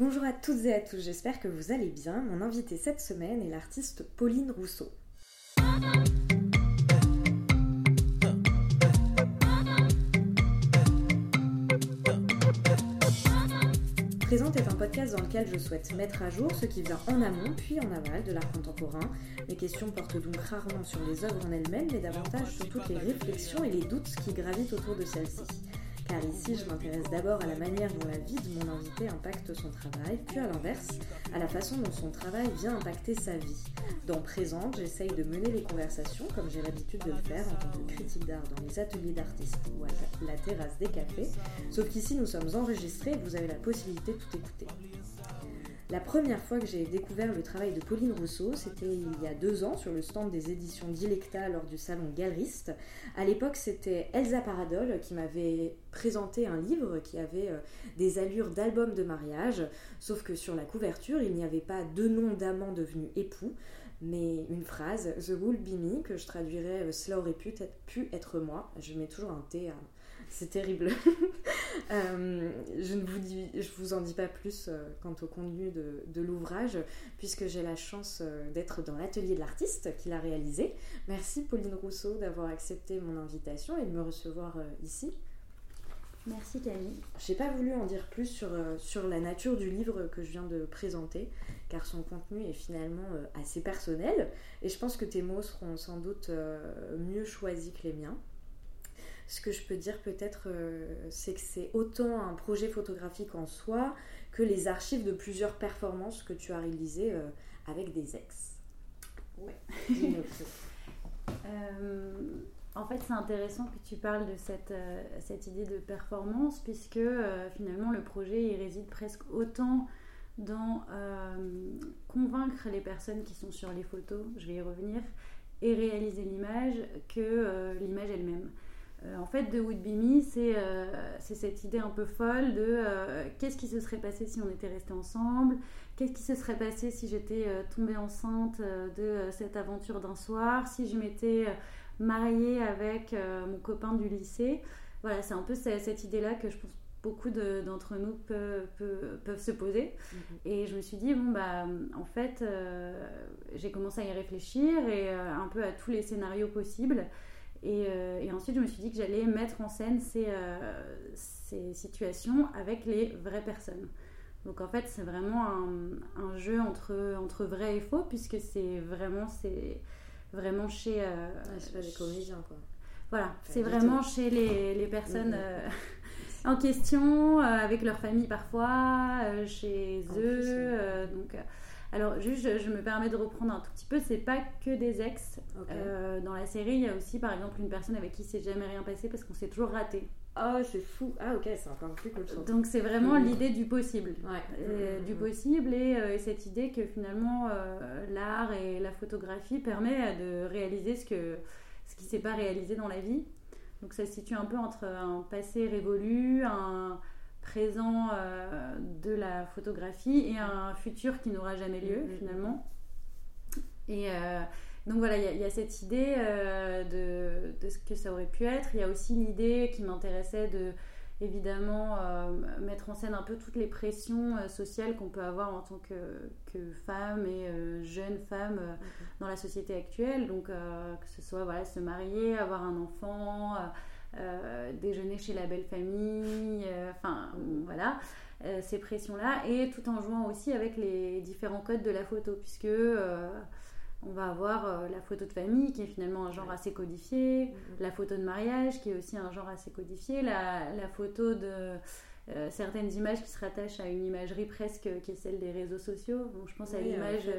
Bonjour à toutes et à tous, j'espère que vous allez bien. Mon invité cette semaine est l'artiste Pauline Rousseau. Présente est un podcast dans lequel je souhaite mettre à jour ce qui vient en amont puis en aval de l'art contemporain. Les questions portent donc rarement sur les œuvres en elles-mêmes, mais davantage sur toutes les réflexions et les doutes qui gravitent autour de celles-ci car ici je m'intéresse d'abord à la manière dont la vie de mon invité impacte son travail, puis à l'inverse, à la façon dont son travail vient impacter sa vie. Dans Présente, j'essaye de mener les conversations comme j'ai l'habitude de le faire en tant que critique d'art dans les ateliers d'artistes ou à la terrasse des cafés, sauf qu'ici nous sommes enregistrés et vous avez la possibilité de tout écouter. La première fois que j'ai découvert le travail de Pauline Rousseau, c'était il y a deux ans sur le stand des éditions Dilecta lors du salon Galeriste. À l'époque, c'était Elsa Paradol qui m'avait présenté un livre qui avait euh, des allures d'album de mariage, sauf que sur la couverture, il n'y avait pas deux noms d'amants devenus époux, mais une phrase, The Wool Be Me, que je traduirais euh, Cela aurait pu être, pu être moi. Je mets toujours un T à c'est terrible. Euh, je ne vous, dis, je vous en dis pas plus euh, quant au contenu de, l'ouvrage, puisque j'ai la chance euh, d'être dans l'atelier de l'artiste qui l'a réalisé. Merci Pauline Rousseau d'avoir accepté mon invitation et de me recevoir ici. Merci Camille. J'ai pas voulu en dire plus sur, sur la nature du livre que je viens de présenter, car son contenu est finalement assez personnel, et je pense que tes mots seront sans doute mieux choisis que les miens. Ce que je peux dire peut-être, euh, c'est que c'est autant un projet photographique en soi que les archives de plusieurs performances que tu as réalisées euh, avec des ex. Ouais. Euh, en fait, c'est intéressant que tu parles de cette, cette idée de performance, puisque finalement, le projet il réside presque autant dans convaincre les personnes qui sont sur les photos, je vais y revenir, et réaliser l'image que l'image elle-même. Euh, en fait, de Would Be Me, c'est cette idée un peu folle de euh, qu'est-ce qui se serait passé si on était restés ensemble, qu'est-ce qui se serait passé si j'étais euh, tombée enceinte de cette aventure d'un soir, si je m'étais mariée avec mon copain du lycée? Voilà, c'est un peu cette, idée-là que je pense beaucoup d'entre nous peuvent, se poser. Mm-hmm. Et je me suis dit, bon, bah, en fait, j'ai commencé à y réfléchir et un peu à tous les scénarios possibles. Euh, et, ensuite, je me suis dit que j'allais mettre en scène ces, euh, ces, situations avec les vraies personnes. Donc en fait, c'est vraiment un, jeu entre, entre vrai et faux, puisque c'est vraiment, vraiment chez... Euh, c'est pas des comédiens, quoi. Voilà, c'est vraiment chez les, les personnes en question, avec leur famille parfois, chez eux. donc alors, juste, je, me permets de reprendre un tout petit peu, c'est pas que des ex. Euh, dans la série, il y a aussi, par exemple, une personne avec qui s'est jamais rien passé parce qu'on s'est toujours raté. Oh, c'est fou. Ah, ok, c'est encore plus cool. Donc, c'est vraiment mm. l'idée du possible. Euh, du possible euh, et, cette idée que finalement, l'art et la photographie permettent de réaliser ce, que, ce qui s'est pas réalisé dans la vie. Donc, ça se situe un peu entre un passé révolu, un présent euh, de la photographie et un futur qui n'aura jamais lieu mm-hmm. finalement. Et euh, donc voilà, il y, a cette idée euh, de, de, ce que ça aurait pu être. Il y a aussi l'idée qui m'intéressait de évidemment mettre en scène un peu toutes les pressions sociales qu'on peut avoir en tant que, que femme et jeune femme dans la société actuelle. Donc que ce soit voilà, se marier, avoir un enfant euh, déjeuner chez la belle famille, euh, enfin voilà, euh, ces pressions-là, et tout en jouant aussi avec les différents codes de la photo, puisque on va avoir la photo de famille qui est finalement un genre assez codifié, mm-hmm. la photo de mariage qui est aussi un genre assez codifié, la, la photo de certaines images qui se rattachent à une imagerie presque qui est celle des réseaux sociaux. Je pense à l'image.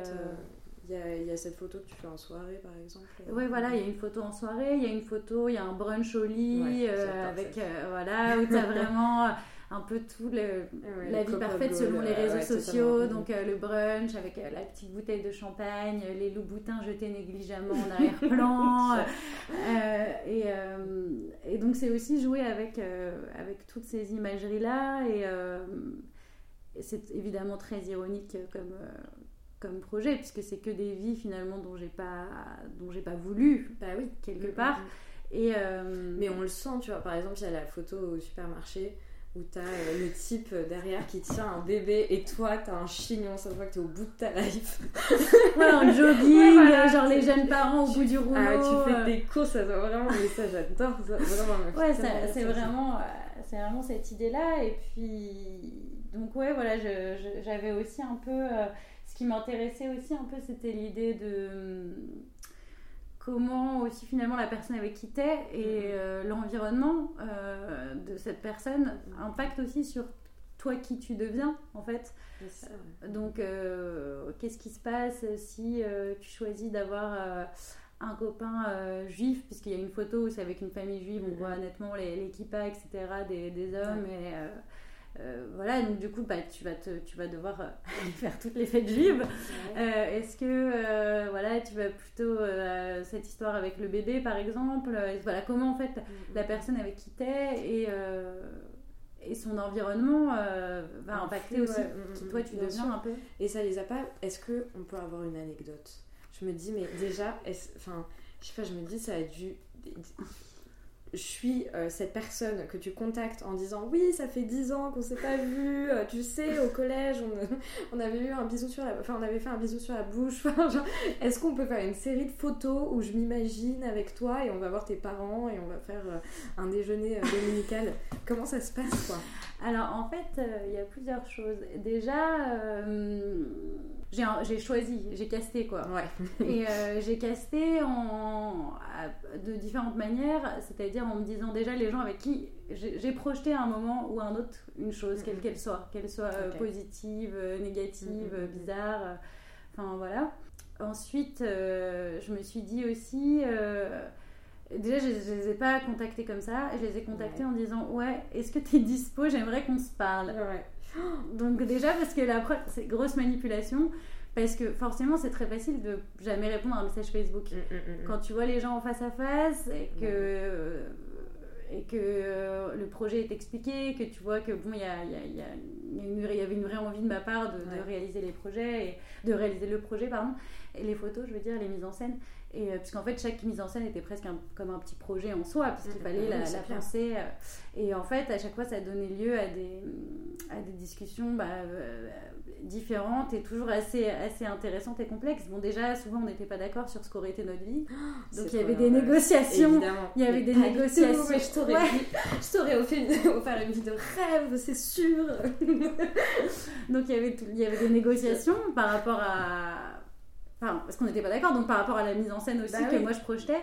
Il y, a, cette photo que tu fais en soirée, par exemple. Oui, voilà, il y a une photo en soirée, il y a une photo, il y a un brunch au lit, euh, avec, euh, voilà, où tu as vraiment un peu tout le, la vie parfaite selon les réseaux sociaux. Donc euh, le brunch avec la petite bouteille de champagne, les loups boutins jetés négligemment en arrière-plan. et, et, donc c'est aussi jouer avec, avec toutes ces imageries-là. Et, c'est évidemment très ironique comme comme projet, puisque c'est que des vies finalement dont j'ai pas, dont j'ai pas voulu, bah oui, quelque part. Et euh, Mais on le sent, tu vois. Par exemple, il y a la photo au supermarché où t'as as le type derrière qui tient un bébé et toi t'as un chignon, ça voit que t'es au bout de ta life. ouais, en jogging, genre les jeunes parents au bout du rouleau. Ah, tu fais des courses, ça vraiment, mais ça j'adore ça. Vraiment, ouais, c'est vraiment, c'est vraiment cette idée-là. Et puis, donc ouais, voilà, j'avais aussi un peu. Qui m'intéressait aussi un peu, c'était l'idée de comment aussi finalement la personne avec qui t'es et mm-hmm. euh, l'environnement euh, de cette personne impacte aussi sur toi qui tu deviens en fait. Donc euh, qu'est-ce qui se passe si tu choisis d'avoir un copain juif, puisqu'il y a une photo où c'est avec une famille juive, on mm-hmm. voit nettement l'équipage, etc., des, des hommes et euh, voilà, donc du coup, bah, tu, vas te, tu vas devoir euh, aller faire toutes les fêtes juives. Euh, est-ce que voilà, tu vas plutôt cette histoire avec le bébé, par exemple Voilà, comment en fait mm-hmm. la personne avec qui tu es et, et son environnement va impacter aussi qui toi tu deviens un peu? Et ça les a pas. Est-ce que on peut avoir une anecdote? Je me dis, mais déjà, enfin, je sais pas, je me dis, ça a dû je suis euh, cette personne que tu contactes en disant oui ça fait 10 ans qu'on s'est pas vu euh, tu sais au collège on, avait eu un bisou sur la enfin on avait fait un bisou sur la bouche est-ce qu'on peut faire une série de photos où je m'imagine avec toi et on va voir tes parents et on va faire euh, un déjeuner dominical? Comment ça se passe quoi? Alors en fait il y a plusieurs choses déjà j'ai choisi, j'ai casté quoi. Ouais. et euh, j'ai casté en, de différentes manières, c'est-à-dire en me disant déjà les gens avec qui j'ai projeté à un moment ou à un autre une chose, quelle qu'elle soit, qu'elle soit euh, positive, euh, négative, bizarre, enfin voilà. Ensuite, je me suis dit aussi, déjà je, ne les ai pas contactés comme ça, je les ai contactés en disant ouais, est-ce que tu es dispo, j'aimerais qu'on se parle. Ouais. Donc déjà parce que la c'est grosse manipulation. Parce que forcément, c'est très facile de jamais répondre à un message Facebook. Mm, mm, mm, Quand tu vois les gens en face à face et que, et que le projet est expliqué, que tu vois que bon, il y, a, y, y, a y, avait une vraie envie de ma part de, de, réaliser les projets, et, de réaliser le projet, pardon, et les photos, je veux dire, les mises en scène. Et, euh, puisqu'en fait, chaque mise en scène était presque comme un petit projet en soi, puisqu'il fallait la, la penser. Euh, et en fait, à chaque fois, ça donnait lieu à des, à des discussions bah, différentes et toujours assez, assez intéressantes et complexes. Bon, déjà, souvent, on n'était pas d'accord sur ce qu'aurait été notre vie. Donc, il y avait des négociations. Il y avait des négociations. mais je t'aurais offert une vie de rêve, c'est sûr. donc, il y, avait il y avait des négociations par rapport à. Enfin, parce qu'on n'était pas d'accord, donc par rapport à la mise en scène aussi bah que moi je projetais.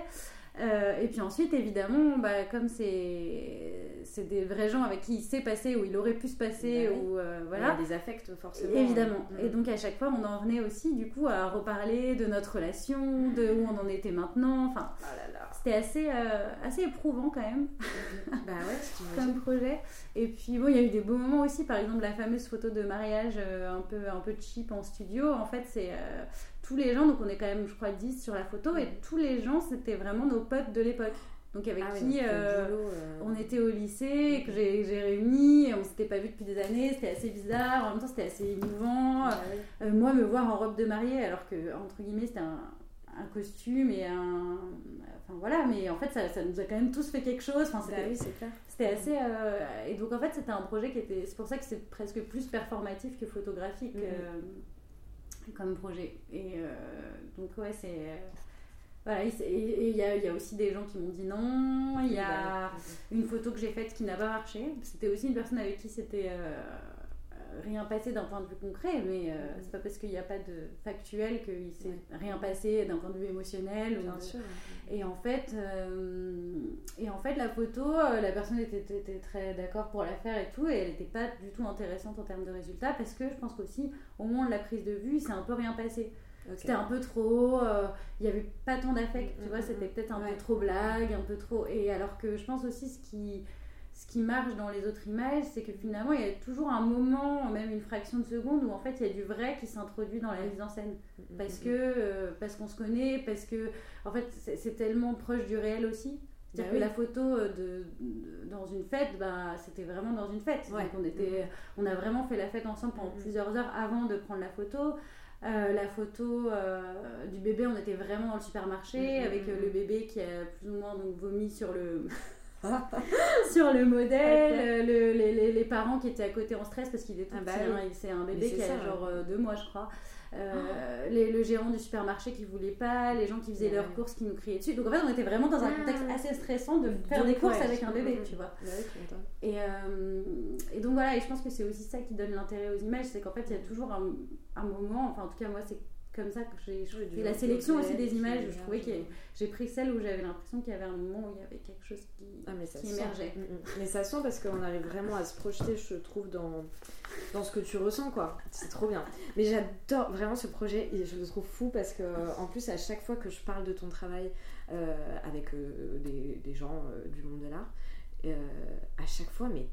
Euh, et puis ensuite, évidemment, bah, comme c'est des vrais gens avec qui il s'est passé ou il aurait pu se passer, bah ou euh, voilà. Il y a des affects forcément. Évidemment. Mm. Et donc à chaque fois, on en venait aussi du coup à reparler de notre relation, de où on en était maintenant. Enfin, oh c'était assez, euh, assez éprouvant quand même. bah ouais, comme projet. Et puis bon, il y a eu des beaux moments aussi. Par exemple, la fameuse photo de mariage un peu un peu cheap en studio. En fait, c'est tous les gens, donc on est quand même, je crois, 10 sur la photo, et tous les gens, c'était vraiment nos potes de l'époque. Donc avec ah qui euh, euh, on était au lycée, que j'ai réuni, on s'était pas vu depuis des années, c'était assez bizarre, en même temps c'était assez émouvant. Ah euh, moi me voir en robe de mariée alors que entre guillemets c'était un, un, costume et un... Enfin voilà, mais en fait ça, ça, nous a quand même tous fait quelque chose. Enfin, c'était bah assez... et donc en fait c'était un projet qui était... C'est pour ça que c'est presque plus performatif que photographique. Mm-hmm comme projet. Et euh, donc, ouais, c'est. Voilà, et il y, y, a aussi des gens qui m'ont dit non. Il y a une photo que j'ai faite qui n'a pas marché. C'était aussi une personne avec qui c'était euh, rien passé d'un point de vue concret, mais c'est pas parce qu'il n'y a pas de factuel qu'il s'est rien passé d'un point de vue émotionnel. Bien sûr. Et en fait, et en fait, la photo, la personne était, était très d'accord pour la faire et tout, et elle n'était pas du tout intéressante en termes de résultats parce que je pense qu'aussi au moment de la prise de vue, c'est un peu rien passé. C'était un peu trop, euh, il n'y avait pas tant d'affect, tu mm, vois, mm, c'était mm. peut-être un peu trop blague, un peu trop. Et alors que je pense aussi ce qui, ce qui marche dans les autres images, c'est que finalement il y a toujours un moment, même une fraction de seconde, où en fait il y a du vrai qui s'introduit dans la mise en scène. Parce que, euh, parce qu'on se connaît, parce que, en fait, c'est tellement proche du réel aussi. C'est-à-dire bah que la photo euh, de, dans une fête, bah, c'était vraiment dans une fête. Donc on, était, on a vraiment fait la fête ensemble pendant mm-hmm. plusieurs heures avant de prendre la photo. Euh, la photo euh, du bébé, on était vraiment dans le supermarché mm-hmm. avec le bébé qui a plus ou moins donc, vomi sur le, sur le modèle, le, les, les, parents qui étaient à côté en stress parce qu'il est tout ah bah hein, c'est un bébé qui a genre deux mois, je crois. Euh, les, le gérant du supermarché qui voulait pas, les gens qui faisaient leurs courses qui nous criaient dessus. Donc en fait, on était vraiment dans un ah. contexte assez stressant de faire des courses avec un bébé, tu vois. et, euh, et, donc voilà, et je pense que c'est aussi ça qui donne l'intérêt aux images, c'est qu'en fait, il y a toujours un, un, moment, enfin en tout cas moi, c'est comme ça que j'ai fait la sélection aussi des images. Je trouvais que j'ai pris celle où j'avais l'impression qu'il y avait un moment où il y avait quelque chose qui, ah, qui émergeait. Mm, mm. Mais ça sent parce qu'on arrive vraiment à se projeter, je trouve, dans, dans ce que tu ressens, quoi. C'est trop bien. Mais j'adore vraiment ce projet et je le trouve fou parce que, en plus, à chaque fois que je parle de ton travail euh, avec euh, des, des, gens euh, du monde de l'art, à chaque fois, mais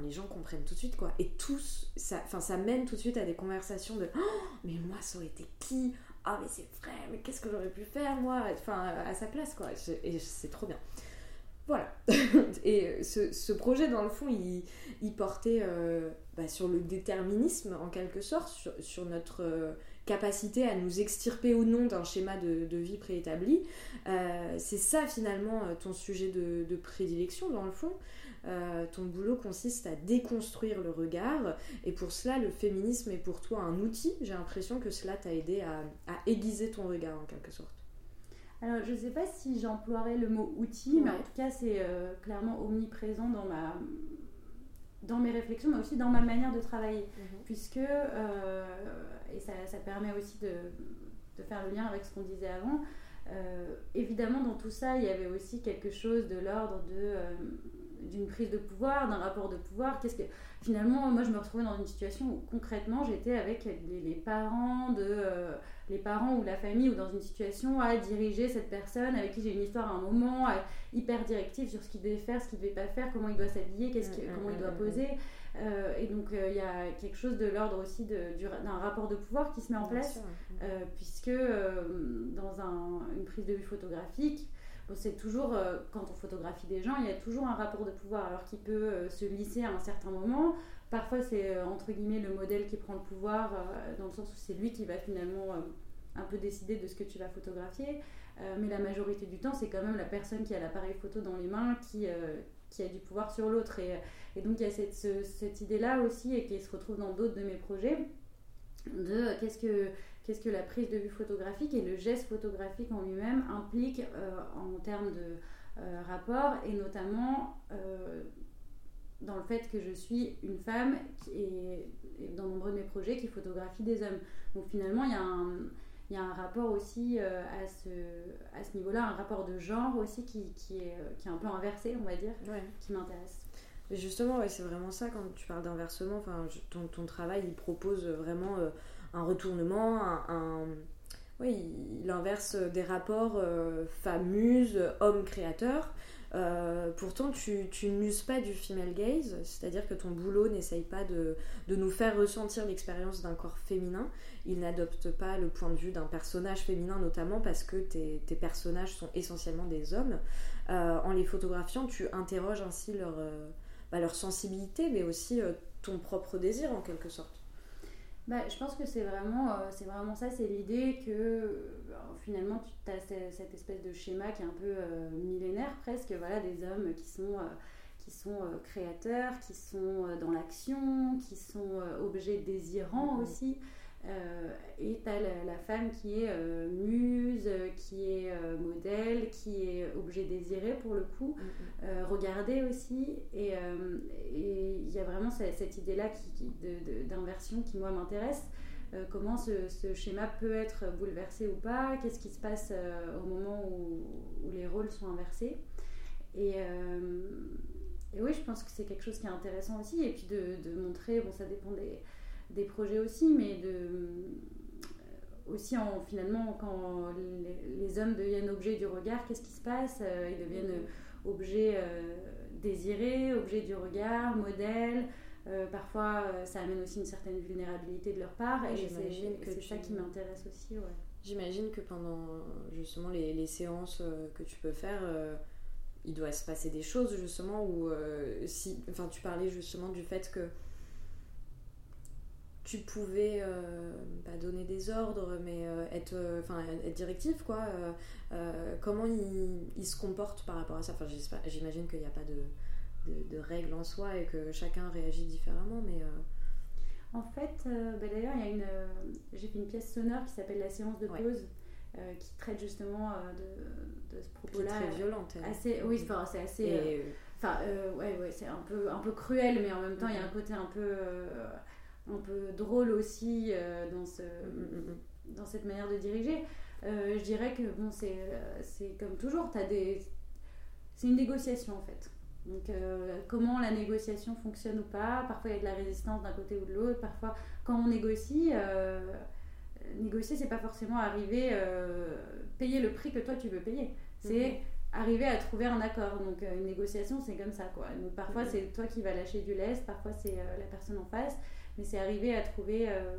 les gens comprennent tout de suite quoi. Et tous ça enfin ça mène tout de suite à des conversations de oh, mais moi ça aurait été qui? Ah mais c'est vrai mais qu'est-ce que j'aurais pu faire moi? Enfin à sa place quoi. Et c'est trop bien. Voilà. Et ce, projet dans le fond il, portait euh, bah, sur le déterminisme en quelque sorte sur, notre euh, capacité à nous extirper ou non d'un schéma de, vie préétabli. Euh, c'est ça finalement ton sujet de prédilection dans le fond euh, ton boulot consiste à déconstruire le regard et pour cela le féminisme est pour toi un outil. J'ai l'impression que cela t'a aidé à, aiguiser ton regard en quelque sorte. Alors je ne sais pas si j'emploierais le mot outil, mais en tout cas c'est euh, clairement omniprésent dans ma dans mes réflexions, mais aussi dans ma manière de travailler, mhm. puisque euh, et ça, ça, permet aussi de, de, faire le lien avec ce qu'on disait avant. évidemment, dans tout ça, il y avait aussi quelque chose de l'ordre de d'une prise de pouvoir, d'un rapport de pouvoir. Qu'est-ce que finalement, moi, je me retrouvais dans une situation où concrètement, j'étais avec les, parents de euh, les parents ou la famille ou dans une situation à diriger cette personne avec qui j'ai une histoire à un moment, hyper directive sur ce qu'il devait faire, ce qu'il devait pas faire, comment il doit s'habiller, qu'est-ce mm, mm, comment il mm, doit poser. Euh, et donc, euh, il y a quelque chose de l'ordre aussi d'un rapport de pouvoir qui se met en place, puisque dans un, une prise de vue photographique, c'est toujours, euh, quand on photographie des gens, il y a toujours un rapport de pouvoir, alors qu'il peut euh, se lisser à un certain moment. Parfois, c'est euh, entre guillemets le modèle qui prend le pouvoir, dans le sens où c'est lui qui va finalement un peu décider de ce que tu vas photographier. mais la majorité du temps, c'est quand même la personne qui a l'appareil photo dans les mains qui, qui a du pouvoir sur l'autre. Et, et, donc, il y a cette, cette idée-là aussi, et qui se retrouve dans d'autres de mes projets, de qu'est-ce que qu'est-ce que la prise de vue photographique et le geste photographique en lui-même implique euh, en termes de euh, rapport et notamment euh, dans le fait que je suis une femme et, dans nombreux de mes projets qui photographie des hommes. Donc finalement, il y a un, il y a un rapport aussi à ce, à ce niveau-là, un rapport de genre aussi qui, qui, est, qui est un peu inversé, on va dire, qui m'intéresse. Justement, ouais, c'est vraiment ça quand tu parles d'inversement. Enfin, ton, ton, travail, il propose vraiment un retournement, un, oui, il inverse des rapports euh, femme-muse, homme-créateur. Euh, pourtant, tu, tu n'uses pas du female gaze, c'est-à-dire que ton boulot n'essaye pas de, de, nous faire ressentir l'expérience d'un corps féminin. Il n'adopte pas le point de vue d'un personnage féminin, notamment parce que tes, personnages sont essentiellement des hommes. Euh, en les photographiant, tu interroges ainsi leur, bah, leur sensibilité, mais aussi ton propre désir en quelque sorte. Bah, je pense que c'est vraiment, euh, c'est vraiment ça, c'est l'idée que euh, finalement tu as cette espèce de schéma qui est un peu euh, millénaire presque, voilà, des hommes qui sont, qui sont créateurs, qui sont dans l'action, qui sont objets désirants mm-hmm. aussi. Euh, et tu as la, femme qui est euh, muse, qui est euh, modèle, qui est objet désiré pour le coup, mm, mm. regardée aussi. Et il y a vraiment cette, idée-là d'inversion qui, moi, m'intéresse. comment ce, schéma peut être bouleversé ou pas, qu'est-ce qui se passe au moment où, les rôles sont inversés? Et, et, oui, je pense que c'est quelque chose qui est intéressant aussi. Et puis de, de montrer, bon, ça dépend des des projets aussi, mais de, euh, aussi en, finalement quand les, hommes deviennent objets du regard, qu'est-ce qui se passe euh, Ils deviennent objets euh, désirés, objets du regard, modèles. parfois, ça amène aussi une certaine vulnérabilité de leur part, et c'est ça qui m'intéresse aussi. Ouais. J'imagine que pendant justement les, les séances que tu peux faire, il doit se passer des choses justement où si, enfin, tu parlais justement du fait que tu pouvais euh, pas donner des ordres, mais euh, être, enfin, être directif, quoi. comment il, se comporte par rapport à ça? Enfin, j'imagine qu'il n'y a pas de, de, règles en soi et que chacun réagit différemment, mais. En fait, bah, d'ailleurs, il y a une, j'ai fait une pièce sonore qui s'appelle La séance de pause. qui traite justement de, de, ce propos-là. Très violente. Assez, oui, c'est assez. Enfin, ouais, ouais, c'est un peu, un peu cruel, mais en même temps, il y a un côté un peu un peu drôle aussi euh, dans, ce, mm, mm, mm, dans cette manière de diriger. Euh, je dirais que bon, c'est, euh, c'est comme toujours, as des... c'est une négociation en fait. Donc, comment la négociation fonctionne ou pas. Parfois, il y a de la résistance d'un côté ou de l'autre. Parfois, quand on négocie, négocier, c'est pas forcément arriver, payer le prix que toi tu veux payer. C'est arriver à trouver un accord. Donc, une négociation, c'est comme ça. Quoi. Donc, parfois, c'est toi qui vas lâcher du lest, parfois, c'est la personne en face mais c'est arrivé à trouver, euh,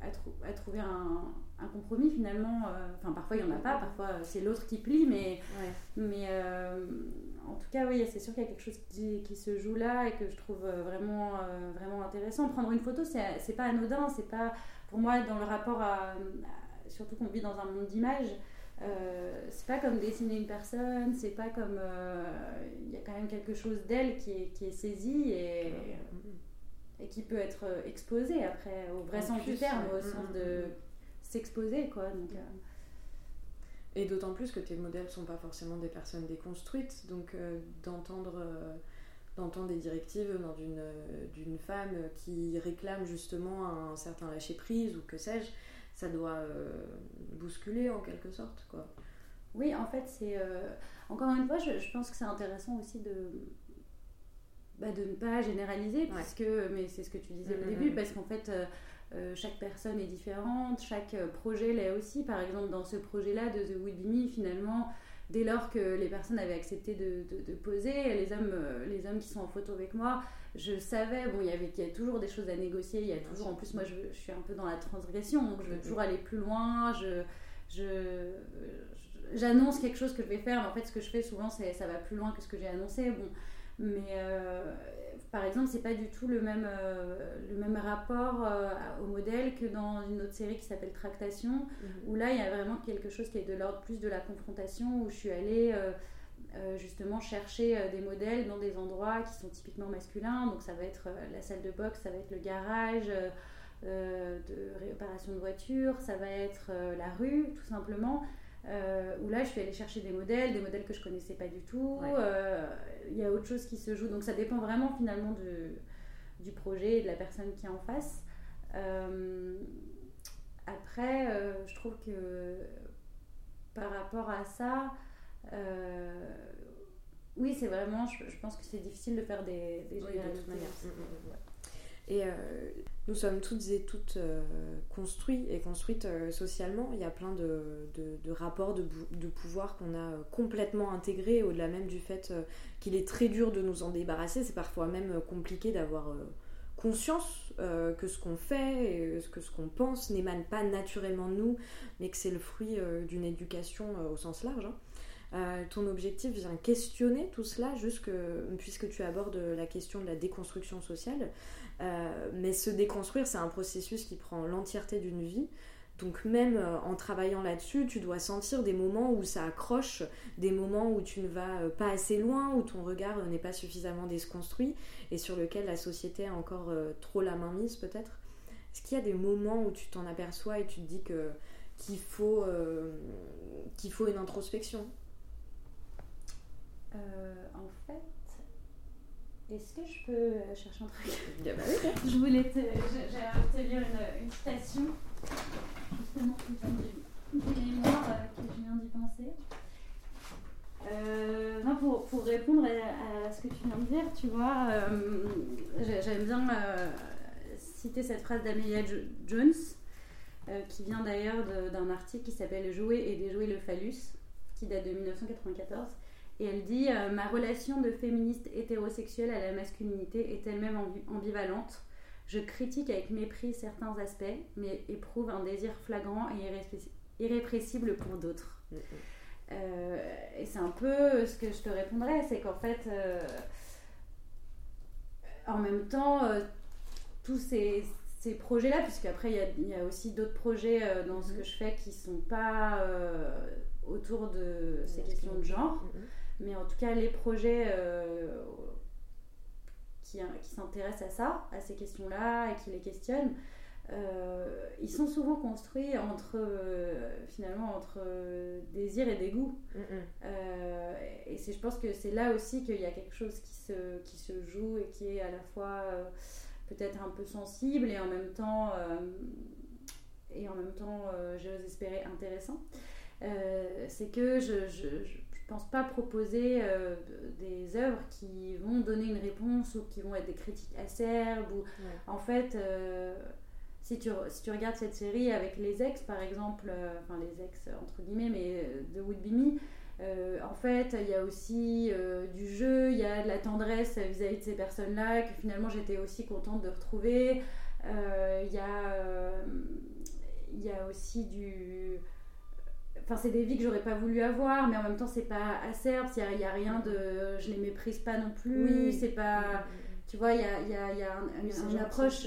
à, trouver un, un, compromis finalement. Euh, enfin, parfois il n'y en a pas, parfois euh, c'est l'autre qui plie, mais, mais en tout cas, oui, c'est sûr qu'il y a quelque chose qui, qui, se joue là et que je trouve vraiment, vraiment intéressant. Prendre une photo, c'est pas anodin, c'est pas pour moi dans le rapport à. surtout qu'on vit dans un monde d'images. Euh, c'est pas comme dessiner une personne, c'est pas comme. Il y a quand même quelque chose d'elle qui est, qui est saisi et, et qui peut être euh, exposé après, au vrai sens du terme, au sens de mm, mm, mm. s'exposer, quoi. Donc, euh. Et d'autant plus que tes modèles sont pas forcément des personnes déconstruites, donc euh, d'entendre d'entendre des directives d'une d'une femme qui réclame justement un certain lâcher prise ou que sais-je, ça doit bousculer en quelque sorte, quoi. Oui, en fait, c'est encore une fois, je pense que c'est intéressant aussi de bah, de ne pas généraliser, puisque, mais c'est ce que tu disais au mm, mm, début, mm. parce qu'en fait, euh, euh, chaque personne est différente, chaque euh, projet l'est aussi. Par exemple, dans ce projet-là de The Would Be Me, finalement, dès lors que les personnes avaient accepté de, de, poser, les hommes, les hommes qui sont en photo avec moi, je savais, bon, il y avait qu'il y a toujours des choses à négocier, il y a toujours, en plus, moi, je, je, suis un peu dans la transgression, donc je veux toujours aller plus loin, je... je j'annonce quelque chose que je vais faire, mais en fait, ce que je fais souvent, c'est ça va plus loin que ce que j'ai annoncé. Bon, mais euh, par exemple, c'est pas du tout le même, euh, le même rapport euh, au modèle que dans une autre série qui s'appelle Tractation, mhm. où là, il y a vraiment quelque chose qui est de l'ordre plus de la confrontation, où je suis allée justement chercher des modèles dans des endroits qui sont typiquement masculins. Donc ça va être la salle de boxe, ça va être le garage. de réparation de voitures, ça va être la rue tout simplement, euh, où là je suis allée chercher des modèles, des modèles que je connaissais pas du tout. Euh, il y a autre chose qui se joue, donc ça dépend vraiment finalement de, du projet et de la personne qui est en face. Euh, après, je trouve que par rapport à ça, oui, c'est vraiment, je, pense que c'est difficile de faire des, des et euh, nous sommes toutes et toutes euh, construits et construites euh, socialement. Il y a plein de, de, rapports de, de pouvoir qu'on a complètement intégrés, au-delà même du fait qu'il est très dur de nous en débarrasser. C'est parfois même compliqué d'avoir conscience que ce qu'on fait et que ce qu'on pense n'émane pas naturellement de nous, mais que c'est le fruit d'une éducation au sens large. Hein. ton objectif vient questionner tout cela, puisque tu abordes la question de la déconstruction sociale. Euh, mais se déconstruire, c'est un processus qui prend l'entièreté d'une vie. Donc même euh, en travaillant là-dessus, tu dois sentir des moments où ça accroche, des moments où tu ne vas euh, pas assez loin, où ton regard n'est pas suffisamment déconstruit et sur lequel la société a encore trop la main mise peut-être. Est-ce qu'il y a des moments où tu t'en aperçois et tu te dis faut, qu'il faut une introspection En fait, est-ce que je peux euh, chercher un truc? Bah Je voulais te, te lire une, une citation, justement, des mémoires euh, que je viens d'y penser. Euh, non, pour, pour, répondre à, ce que tu viens de dire, tu vois, j'aime bien citer cette phrase d'Amelia Jones, qui vient d'ailleurs d'un article qui s'appelle Jouer et déjouer le phallus, qui date de 1994 et elle dit euh, Ma relation de féministe hétérosexuelle à la masculinité est elle-même ambivalente. Je critique avec mépris certains aspects, mais éprouve un désir flagrant et irrépressible pour d'autres. Euh, et c'est un peu ce que je te répondrais c'est qu'en fait, euh, en même temps, tous ces, ces projets-là, puisque après il y, a aussi d'autres projets dans ce mhm. que je fais qui sont pas autour de ces questions de genre. Mhm. Mais en tout cas, les projets qui, qui s'intéressent à ça, à ces questions-là, et qui les questionnent, euh, ils sont souvent construits entre euh, finalement entre euh, désir et dégoût. et c'est, je pense que c'est là aussi qu'il y a quelque chose qui se, qui se joue et qui est à la fois peut-être un peu sensible et en même temps, et en même temps j'ose espérer intéressant. c'est que je, je, je pense pas proposer des œuvres qui vont donner une réponse ou qui vont être des critiques acerbes ou en fait si tu, si tu regardes cette série avec les ex, par exemple, euh, enfin les ex entre guillemets, mais euh, de Would Be Me, euh, en fait, il y a aussi du jeu, il y a de la tendresse vis-à-vis de ces personnes-là que finalement j'étais aussi contente de retrouver. Il y, a, y a aussi du. Enfin, c'est des vies que j'aurais pas voulu avoir, mais en même temps, c'est pas acerbe, il n'y a, a, rien de. Je les méprise pas non plus, c'est pas. Tu vois, il y a, y a, y a une approche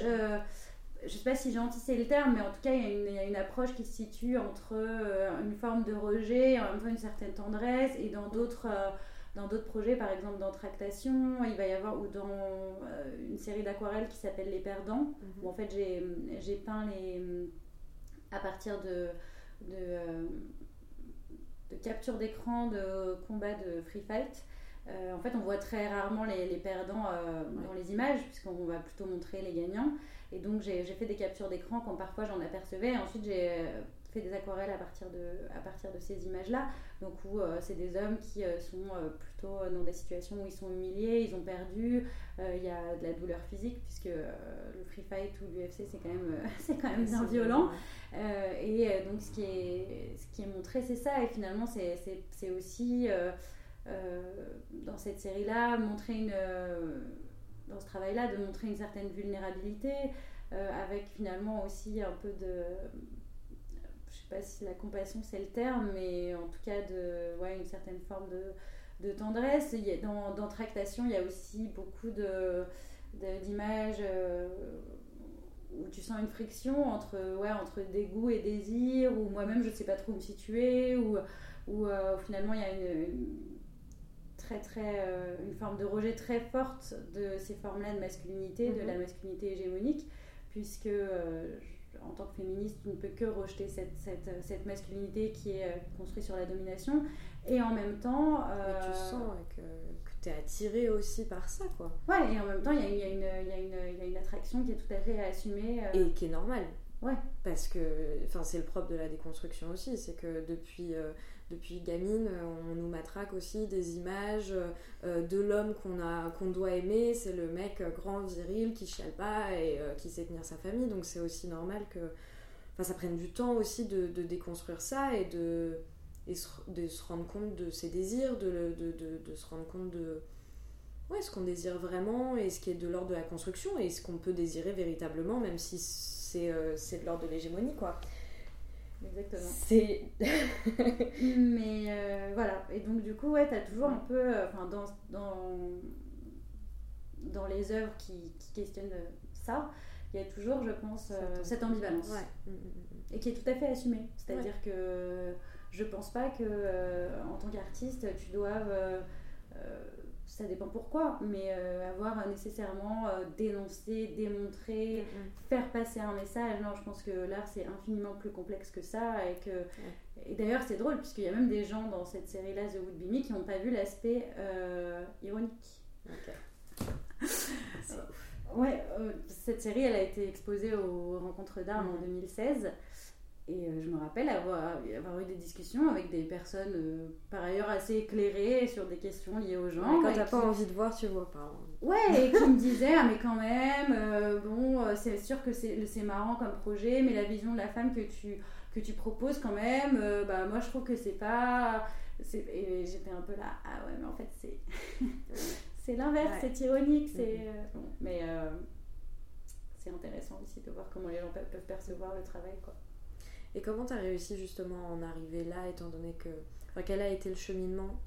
je sais pas si gentil c'est le terme, mais en tout cas, il y, a une, approche qui se situe entre euh, une forme de rejet et en même temps une certaine tendresse. Et dans d'autres. Euh, dans d'autres projets, par exemple dans Tractation, il va y avoir, ou dans euh, une série d'aquarelles qui s'appelle Les Perdants, mhm. où en fait j'ai peint les, à partir de, de, de capture d'écran de combat de free fight. en fait, on voit très rarement les, les perdants dans les images, puisqu'on va plutôt montrer les gagnants. Et donc j'ai fait des captures d'écran quand parfois j'en apercevais. Et ensuite j'ai euh, fait des aquarelles à partir de, à partir de ces images-là. Donc où euh, c'est des hommes qui euh, sont plutôt dans des situations où ils sont humiliés, ils ont perdu. Il y a de la douleur physique puisque le free fight ou l'UFC c'est quand même, c'est quand même bien violent. et donc ce qui est, ce qui est montré c'est ça. Et finalement c'est aussi dans cette série-là montrer une dans ce travail-là, de montrer une certaine vulnérabilité, euh, avec finalement aussi un peu de. Je sais pas si la compassion c'est le terme, mais en tout cas de, ouais, une certaine forme de, de tendresse. Il y a, dans, dans, Tractation, il y a aussi beaucoup de, d'images euh, où tu sens une friction entre, ouais, entre dégoût et désir, ou moi-même je ne sais pas trop où me situer, ou, ou euh, finalement il y a une très très euh, une forme de rejet très forte de ces formes-là de masculinité, de mhm. la masculinité hégémonique, puisque en tant que féministe, tu ne peux que rejeter cette, cette, cette masculinité qui est euh, construite sur la domination, et en même temps... tu sens que, que tu es attiré aussi par ça, quoi. Ouais, et en même temps, il y, y, y, y, a une attraction qui est tout à fait assumée. Et qui est normale. Ouais. Parce que, enfin, c'est le propre de la déconstruction aussi, c'est que depuis depuis gamine, euh, on nous matraque aussi des images euh, de l'homme qu'on a doit aimer, c'est le mec grand, viril, qui chiale pas et euh, qui sait tenir sa famille. Donc c'est aussi normal que enfin, ça prenne du temps aussi de, déconstruire ça et de, et de se rendre compte de ses désirs, de, de, se rendre compte de ouais, ce qu'on désire vraiment et ce qui est de l'ordre de la construction et ce qu'on peut désirer véritablement, même si c'est de l'ordre de l'hégémonie. quoi. Exactement. C'est. Mais euh, voilà. Et donc, du coup, ouais, t'as toujours un peu. Euh, enfin, dans, dans, dans les œuvres qui, qui questionnent ça, il y a toujours, je pense, euh, cette ambivalence. Ouais. Mm, mm, mm, Et qui est tout à fait assumée. C'est-à-dire que je pense pas que, en tant qu'artiste, tu doives ça dépend pourquoi, mais euh, avoir nécessairement euh, dénoncé, démontré, faire passer un message. Non, je pense que l'art c'est infiniment plus complexe que ça et que et d'ailleurs c'est drôle puisqu'il y a même des gens dans cette série-là The Would Be Me qui n'ont pas vu l'aspect euh, ironique. ouais, cette série elle a été exposée aux rencontres d'art en 2016 mm-hmm. Et euh, je me rappelle avoir, avoir, eu des discussions avec des personnes euh, par ailleurs assez éclairées sur des questions liées au genre. quand t'as pas envie de voir, tu vois pas. Ouais, et qui me disaient, ah mais quand même, euh, bon, c'est sûr que c'est marrant comme projet, mais la vision de la femme que tu, que tu proposes quand même, bah moi je trouve que c'est pas... Et j'étais un peu là, ah ouais, mais en fait c'est... c'est l'inverse, c'est ironique, c'est... Bon, mais c'est intéressant aussi de voir comment les gens peuvent percevoir le travail, quoi. Et comment tu as réussi justement à en arriver là, étant donné que. Enfin, quel a été le cheminement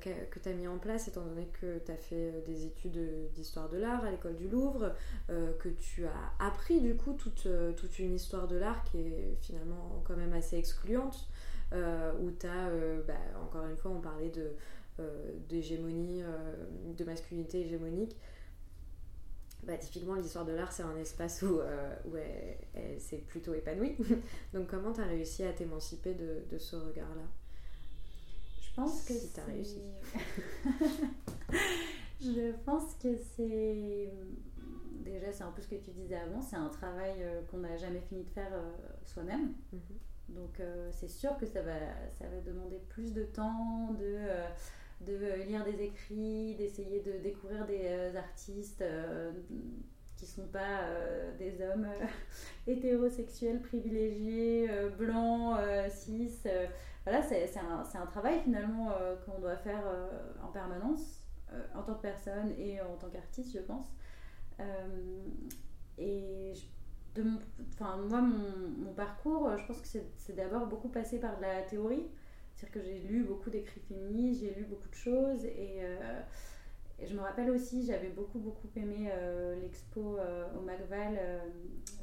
que, tu as mis en place, étant donné que tu as fait des études d'histoire de l'art à l'école du Louvre, que tu as appris du coup toute, toute une histoire de l'art qui est finalement quand même assez excluante, où tu as, bah, encore une fois, on parlait de d'hégémonie, de masculinité hégémonique. Bah, typiquement, l'histoire de l'art, c'est un espace où, euh, où elle, s'est plutôt épanouie. Donc, comment tu as réussi à t'émanciper de, de, ce regard-là? Je pense que si tu as réussi. Je pense que c'est. Déjà, c'est un peu ce que tu disais avant, c'est un travail euh, qu'on n'a jamais fini de faire euh, soi-même. Mhm. Donc, c'est sûr que ça va, ça va demander plus de temps, de de euh, lire des écrits, d'essayer de découvrir des euh, artistes euh, qui sont pas des hommes hétérosexuels privilégiés, blancs, cis. voilà, c'est un, un, travail finalement qu'on doit faire en permanence, en tant que personne et en tant qu'artiste, je pense. et de moi, mon, mon, parcours, je pense que c'est d'abord beaucoup passé par de la théorie. C'est-à-dire que j'ai lu beaucoup d'écrits féministes, j'ai lu beaucoup de choses euh, et, je me rappelle aussi, j'avais beaucoup beaucoup aimé euh, l'expo euh, au Macval,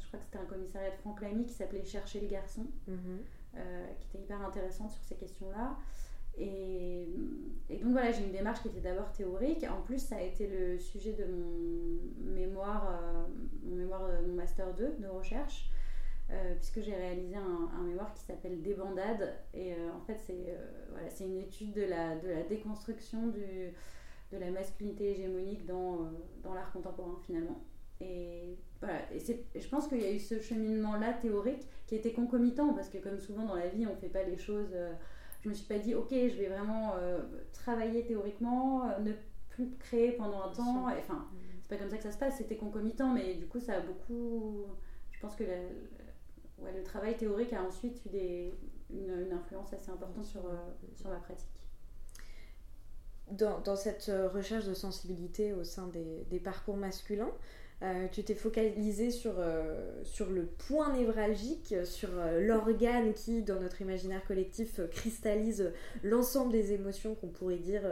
je crois que c'était un commissariat de Franck Lamy qui s'appelait Chercher les garçons, mhm. qui était hyper intéressante sur ces questions-là. Et, donc voilà, j'ai une démarche qui était d'abord théorique. En plus, ça a été le sujet de mon mémoire, mon mémoire, mon master 2 de recherche. Euh, puisque j'ai réalisé un, mémoire qui s'appelle Débandade. Et euh, en fait, c'est euh, voilà, une étude de la, de la déconstruction du, de la masculinité hégémonique dans, dans l'art contemporain, finalement. Et, voilà, et je pense qu'il y a eu ce cheminement-là théorique qui était concomitant, parce que comme souvent dans la vie, on ne fait pas les choses. je me suis pas dit, ok, je vais vraiment travailler théoriquement, ne plus créer pendant un temps. Enfin, c'est pas comme ça que ça se passe, c'était concomitant, mais du coup, ça a beaucoup. Je pense que la, ouais, le travail théorique a ensuite eu des, une, influence assez importante sur, euh, sur ma pratique. Dans, dans, cette euh, recherche de sensibilité au sein des, des parcours masculins, euh, tu t'es focalisé sur, sur le point névralgique, sur l'organe qui, dans notre imaginaire collectif, cristallise l'ensemble des émotions qu'on pourrait dire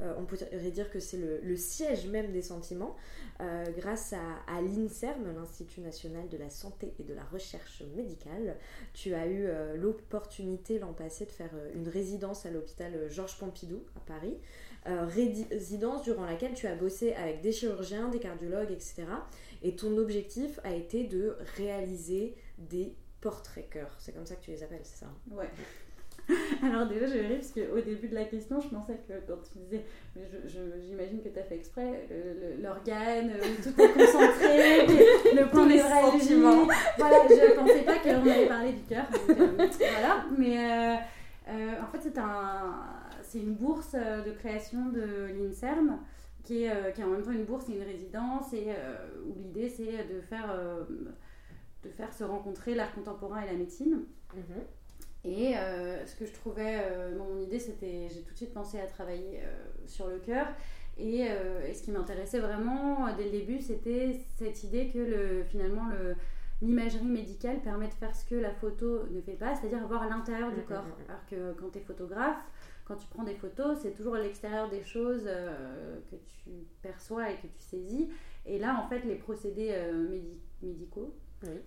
on pourrait dire que c'est le, siège même des sentiments, euh, grâce à, l'INSERM, l'Institut national de la santé et de la recherche médicale. Tu as eu euh, l'opportunité l'an passé de faire une résidence à l'hôpital Georges Pompidou à Paris, résidence durant laquelle tu as bossé avec des chirurgiens, des cardiologues, etc. Et ton objectif a été de réaliser des portraits cœurs. C'est comme ça que tu les appelles, c'est ça hein? Ouais. Alors déjà, je ris parce qu'au début de la question, je pensais que quand tu disais, j'imagine que tu as fait exprès, l'organe, tout est concentré, le point névralgique. Voilà, je pensais pas qu'on allait parler du cœur. Euh, voilà, mais euh, euh, en fait, c'est un, c'est une bourse de création de l'INSERM. Qui est, qui est en même temps une bourse et une résidence, et où l'idée c'est de faire, de faire se rencontrer l'art contemporain et la médecine. Mm-hmm. Et euh, ce que je trouvais, euh, mon idée, c'était, j'ai tout de suite pensé à travailler euh, sur le cœur. Et, ce qui m'intéressait vraiment dès le début, c'était cette idée que le, finalement le, l'imagerie médicale permet de faire ce que la photo ne fait pas, c'est-à-dire voir l'intérieur du mm, mm, corps. Mm, Alors que quand tu es photographe, quand tu prends des photos, c'est toujours l'extérieur des choses que tu perçois et que tu saisis. Et là, en fait, les procédés médicaux,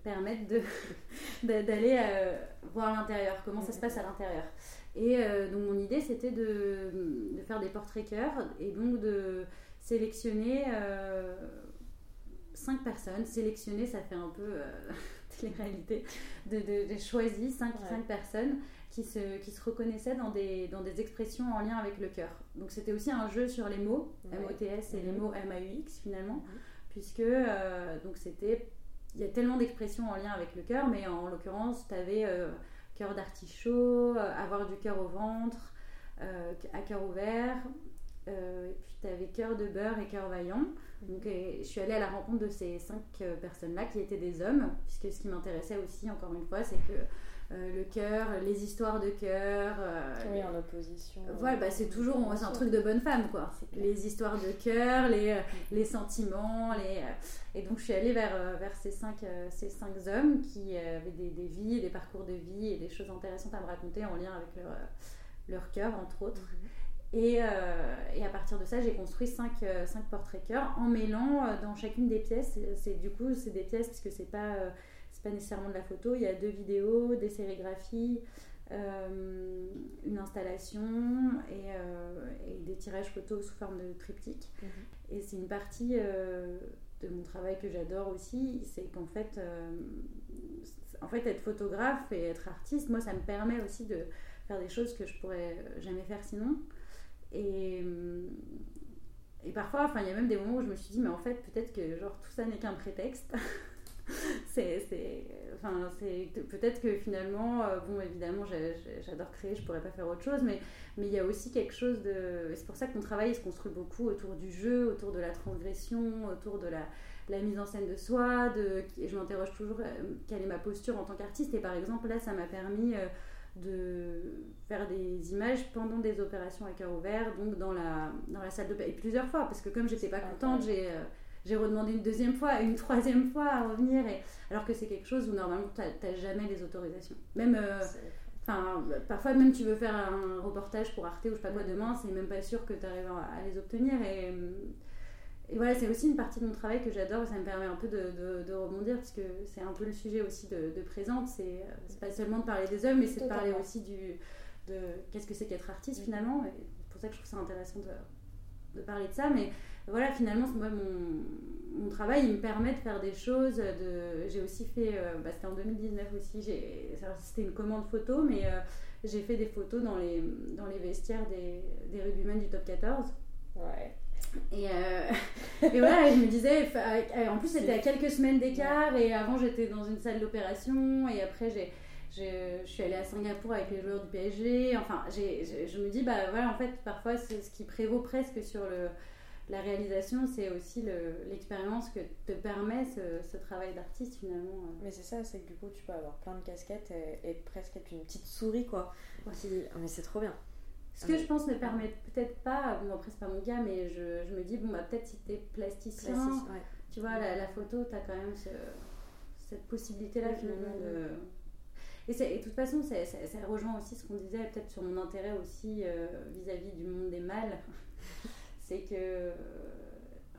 permettre d'aller euh, voir l'intérieur, comment ça se passe à l'intérieur. Et euh, donc mon idée c'était de, de, faire des portraits cœurs et donc de sélectionner euh, cinq personnes. Sélectionner, ça fait un peu télé-réalité, de, de, de, choisir cinq, cinq personnes qui se, qui se reconnaissaient dans des, dans des expressions en lien avec le cœur. Donc c'était aussi un jeu sur les mots, M-O-T-S et les mhm. mots M-A-U-X finalement, mhm. puisque donc c'était il y a tellement d'expressions en lien avec le cœur, mais en l'occurrence, tu avais euh, cœur d'artichaut, euh, avoir du cœur au ventre, euh, à cœur ouvert, et puis tu avais cœur de beurre et cœur vaillant. Donc, je suis allée à la rencontre de ces cinq personnes-là qui étaient des hommes, puisque ce qui m'intéressait aussi, encore une fois, c'est que euh, le cœur, les histoires de cœur. Euh, oui, en opposition. Voilà, bah, c'est toujours c'est un truc de bonne femme, quoi. Les histoires de cœur, les, euh, les sentiments. Les, et donc, je suis allée vers, vers ces, cinq, ces cinq hommes qui avaient des, des, vies, des parcours de vie et des choses intéressantes à me raconter en lien avec leur, leur cœur, entre autres. Mhm. Et, et, à partir de ça, j'ai construit 5 cinq, portraits cœurs en mêlant dans chacune des pièces. C'est, du coup, c'est des pièces parce que c'est pas, c'est pas nécessairement de la photo. Il y a deux vidéos, des sérigraphies, une installation et, et, des tirages photos sous forme de triptyque. Mhm. Et c'est une partie de mon travail que j'adore aussi, c'est qu'en fait, euh, en fait, être photographe et être artiste, moi, ça me permet aussi de faire des choses que je pourrais jamais faire sinon. Et, et parfois, enfin, il y a même des moments où je me suis dit, mais en fait, peut-être que genre tout ça n'est qu'un prétexte. c'est, enfin, c'est peut-être que finalement, euh, bon, évidemment, j'adore créer, je pourrais pas faire autre chose, mais mais il y a aussi quelque chose de. C'est pour ça que mon travail se construit beaucoup autour du jeu, autour de la transgression, autour de la, la mise en scène de soi. De, et je m'interroge toujours euh, quelle est ma posture en tant qu'artiste. Et par exemple, là, ça m'a permis euh, de faire des images pendant des opérations à cœur ouvert, donc dans la, dans la salle de et plusieurs fois, parce que comme j'étais pas contente, j'ai j'ai redemandé une deuxième fois, une troisième fois à revenir, et, alors que c'est quelque chose où normalement tu n'as jamais les autorisations. Même, euh, enfin, parfois même tu veux faire un reportage pour Arte ou je sais pas quoi demain, c'est même pas sûr que tu arrives à, les obtenir. Et, et voilà, c'est aussi une partie de mon travail que j'adore, ça me permet un peu de, de, rebondir, parce que c'est un peu le sujet aussi de, de présente, c'est pas seulement de parler des œuvres, mais c'est de parler aussi du, de qu'est-ce que c'est qu'être artiste finalement, et c'est pour ça que je trouve ça intéressant de, de parler de ça, mais voilà, finalement, moi, mon, mon, travail, il me permet de faire des choses. De... J'ai aussi fait, euh, bah, c'était en 2019 aussi, c'était une commande photo, mais euh, j'ai fait des photos dans les, dans les vestiaires des, des rugbymen du top 14. Ouais. Et, euh, et, voilà, je me disais, en plus c'était à quelques semaines d'écart, et avant j'étais dans une salle d'opération, et après j'ai, je suis allée à Singapour avec les joueurs du PSG. Enfin, je me dis, bah voilà, en fait, parfois c'est ce qui prévaut presque sur le, la réalisation, c'est aussi l'expérience que te permet ce, travail d'artiste finalement. Euh. Mais c'est ça, c'est que du coup tu peux avoir plein de casquettes et, presque être une petite souris quoi. Ah, mais c'est trop bien. Ce que je pense ne permet peut-être pas, bon après c'est pas mon cas, mais je, me dis, bon bah peut-être si t'es plasticien, tu vois, la, photo, t'as quand même cette possibilité-là finalement de... Et, et, de toute façon, ça, rejoint aussi ce qu'on disait peut-être sur mon intérêt aussi euh, vis-à-vis -vis du monde des mâles c'est que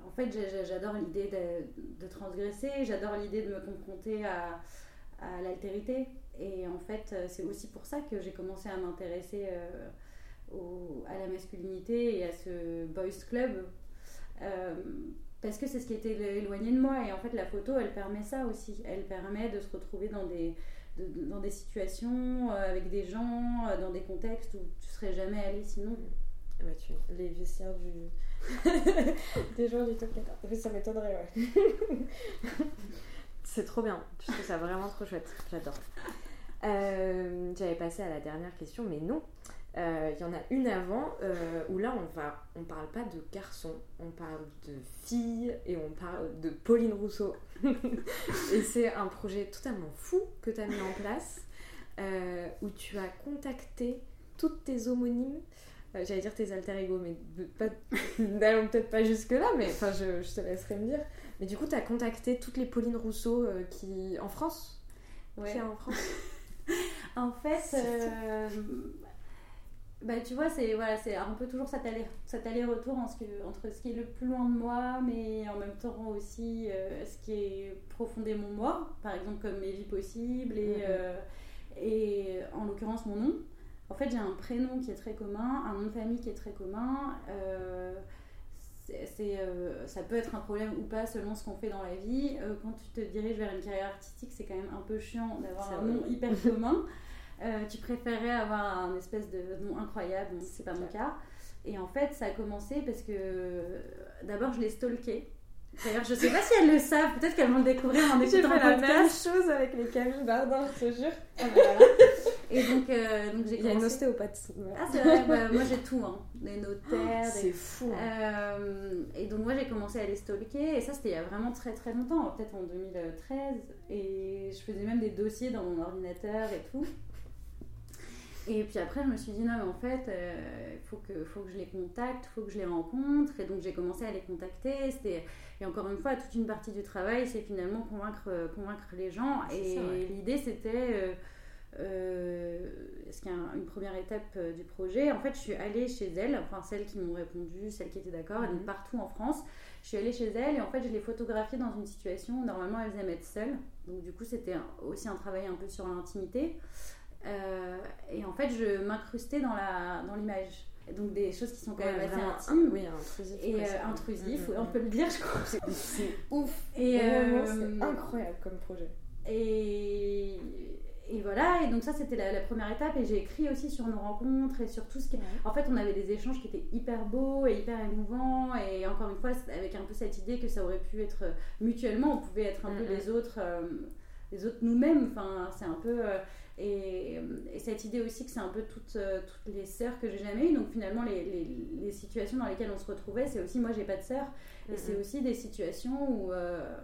en fait j'adore l'idée de, transgresser, j'adore l'idée de me confronter à, l'altérité. Et en fait, c'est aussi pour ça que j'ai commencé à m'intéresser euh, à la masculinité et à ce boys club. Euh, parce que c'est ce qui était éloigné de moi. Et en fait, la photo, elle permet ça aussi. Elle permet de se retrouver dans des, dans des situations, euh, avec des gens, dans des contextes où tu serais jamais allé sinon. Bah, tu... Les vestiaires du... des gens du top 14. Ça m'étonnerait, ouais. c'est trop bien. Je trouve ça vraiment trop chouette. J'adore. Euh, j'avais passé à la dernière question, mais non. Euh, il y en a une avant euh, où là on va on parle pas de garçon on parle de fille et on parle de Pauline Rousseau et c'est un projet totalement fou que tu as mis en place où tu as contacté toutes tes homonymes euh, j'allais dire tes alter ego, mais n'allons peut-être pas jusque-là, mais enfin, je, je, te laisserai me dire. Mais du coup, tu as contacté toutes les Pauline Rousseau euh, qui. en France? Ouais. en France? En fait, euh, bah, tu vois, c'est voilà, un peu toujours cet aller-retour entre ce qui est le plus loin de moi, mais en même temps aussi ce qui est profondément moi, par exemple comme mes vies possibles et, mm-hmm. et en l'occurrence mon nom. En fait, j'ai un prénom qui est très commun, un nom de famille qui est très commun. Euh, c'est, euh, ça peut être un problème ou pas selon ce qu'on fait dans la vie. Euh, quand tu te diriges vers une carrière artistique, c'est quand même un peu chiant d'avoir un nom hyper commun. tu préférerais avoir un espèce de nom incroyable, donc c'est pas mon cas. Et en fait, ça a commencé parce que d'abord, je l'ai stalké. D'ailleurs, je sais pas si elles le savent, peut-être qu'elles vont le découvrir en écoutant J'ai fait la même chose avec les Camille Bardin, je te jure. Ah, bah, voilà. Et donc, euh, donc j'ai Il y a une ostéopathe. Ah, c'est vrai, bah, moi j'ai tout, hein. des notaires. Oh, c'est fou. Hein. Euh, et donc, moi j'ai commencé à les stalker, et ça c'était il y a vraiment très très longtemps, peut-être en 2013. Et je faisais même des dossiers dans mon ordinateur et tout. Et puis après, je me suis dit, non, mais en fait, il euh, faut, que, faut que je les contacte, il faut que je les rencontre. Et donc, j'ai commencé à les contacter. Et encore une fois, toute une partie du travail, c'est finalement convaincre, convaincre les gens. Et l'idée, c'était ce qui est une première étape du projet? En fait, je suis allée chez elles, enfin celles qui m'ont répondu, celles qui étaient d'accord, elles Mhm. partout en France. Je suis allée chez elles et en fait, je les photographiées dans une situation où normalement elles aiment être seules. Donc, du coup, c'était aussi un travail un peu sur l'intimité. Euh, et en fait, je m'incrustais dans la dans l'image. Donc, des choses qui sont quand même assez intimes. oui, intrusif. Et euh, intrusif, Mm, mm, on mm. peut le dire, je crois. C'est c'est ouf. Et, Vraiment, euh, c'est incroyable comme projet. Et, et voilà, et donc ça c'était la, la première étape. Et j'ai écrit aussi sur nos rencontres et sur tout ce qui. En fait, on avait des échanges qui étaient hyper beaux et hyper émouvants. Et encore une fois, c'est avec un peu cette idée que ça aurait pu être mutuellement, on pouvait être un peu les autres, euh, les autres nous-mêmes. Enfin, c'est un peu. Euh, et, et cette idée aussi que c'est un peu toutes, euh, toutes les sœurs que j'ai jamais eues. Donc finalement, les, les- les situations dans lesquelles on se retrouvait, c'est aussi moi j'ai pas de sœur. Et c'est aussi des situations où, euh,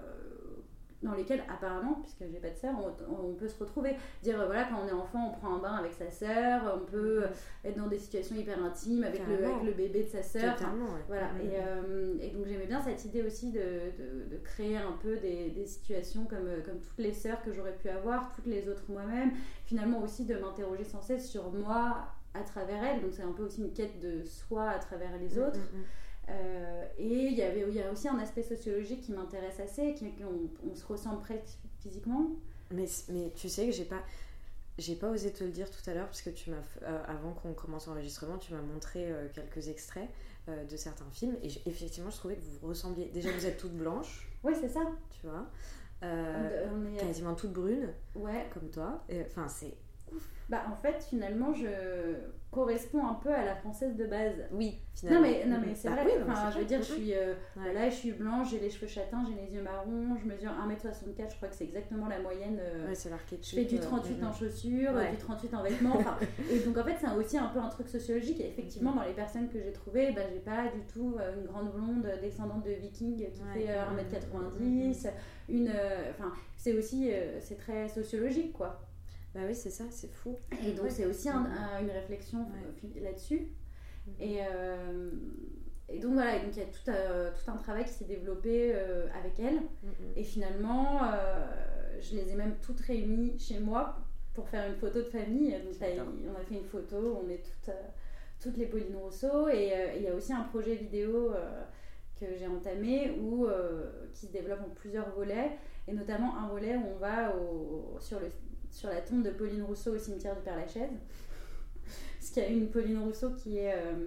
dans lesquelles, apparemment, puisque j'ai pas de sœur, on, on peut se retrouver. Dire, euh, voilà, quand on est enfant, on prend un bain avec sa sœur, on peut être dans des situations hyper intimes avec, le, avec le bébé de sa sœur. Enfin, Totalement, ouais. voilà, Mhm. et, euh, et donc j'aimais bien cette idée aussi de, de- de créer un peu des, des situations comme, euh, comme toutes les sœurs que j'aurais pu avoir, toutes les autres moi-même. Finalement aussi de m'interroger sans cesse sur moi à travers elles. Donc c'est un peu aussi une quête de soi à travers les autres. Euh, et il y avait il y a aussi un aspect sociologique qui m'intéresse assez, qui, on se ressemble presque physiquement. Mais, mais tu sais que j'ai pas. J'ai pas osé te le dire tout à l'heure parce que tu m'as euh, avant qu'on commence l'enregistrement, tu m'as montré euh, quelques extraits de certains films et effectivement je trouvais que vous vous ressembliez. Déjà vous êtes toutes blanches, Oui, c'est ça. tu vois, on, on est, quasiment toutes brunes ouais. comme toi. Enfin c'est Bah en fait finalement je corresponds un peu à la française de base. oui Non finalement. mais, non, mais c'est Bah vrai, oui, non, enfin, je veux dire, je suis, euh, Ouais. voilà, je suis blanche, j'ai les cheveux châtains, j'ai les yeux marrons, je mesure 1m64, je crois que c'est exactement la moyenne. euh, Ouais, c'est je fais du euh, 38 mhm. en chaussures, Ouais. du 38 en vêtements, et donc en fait c'est aussi un peu un truc sociologique, et effectivement Mhm. dans les personnes que j'ai trouvées, bah, j'ai pas du tout euh, une grande blonde descendante de viking qui fait euh, Mhm. 1m90, une, euh, enfin, c'est aussi, euh, c'est très sociologique quoi. Bah oui c'est ça, c'est fou. Et donc Ouais. c'est aussi un- un- une réflexion Ouais. euh, là-dessus. Mhm. Et, euh, et donc voilà, il y a tout, euh, tout un travail qui s'est développé euh, avec elle. Mhm. Et finalement, je les ai même toutes réunies chez moi pour faire une photo de famille. Donc on a fait une photo, on est toutes, toutes les Pauline Rousseau. Et il y a aussi un projet vidéo que j'ai entamé euh, qui se développe en plusieurs volets. Et notamment un volet où on va au- sur, le, sur la tombe de Pauline Rousseau au cimetière du Père-Lachaise. Parce qu'il y a une Pauline Rousseau qui est, euh,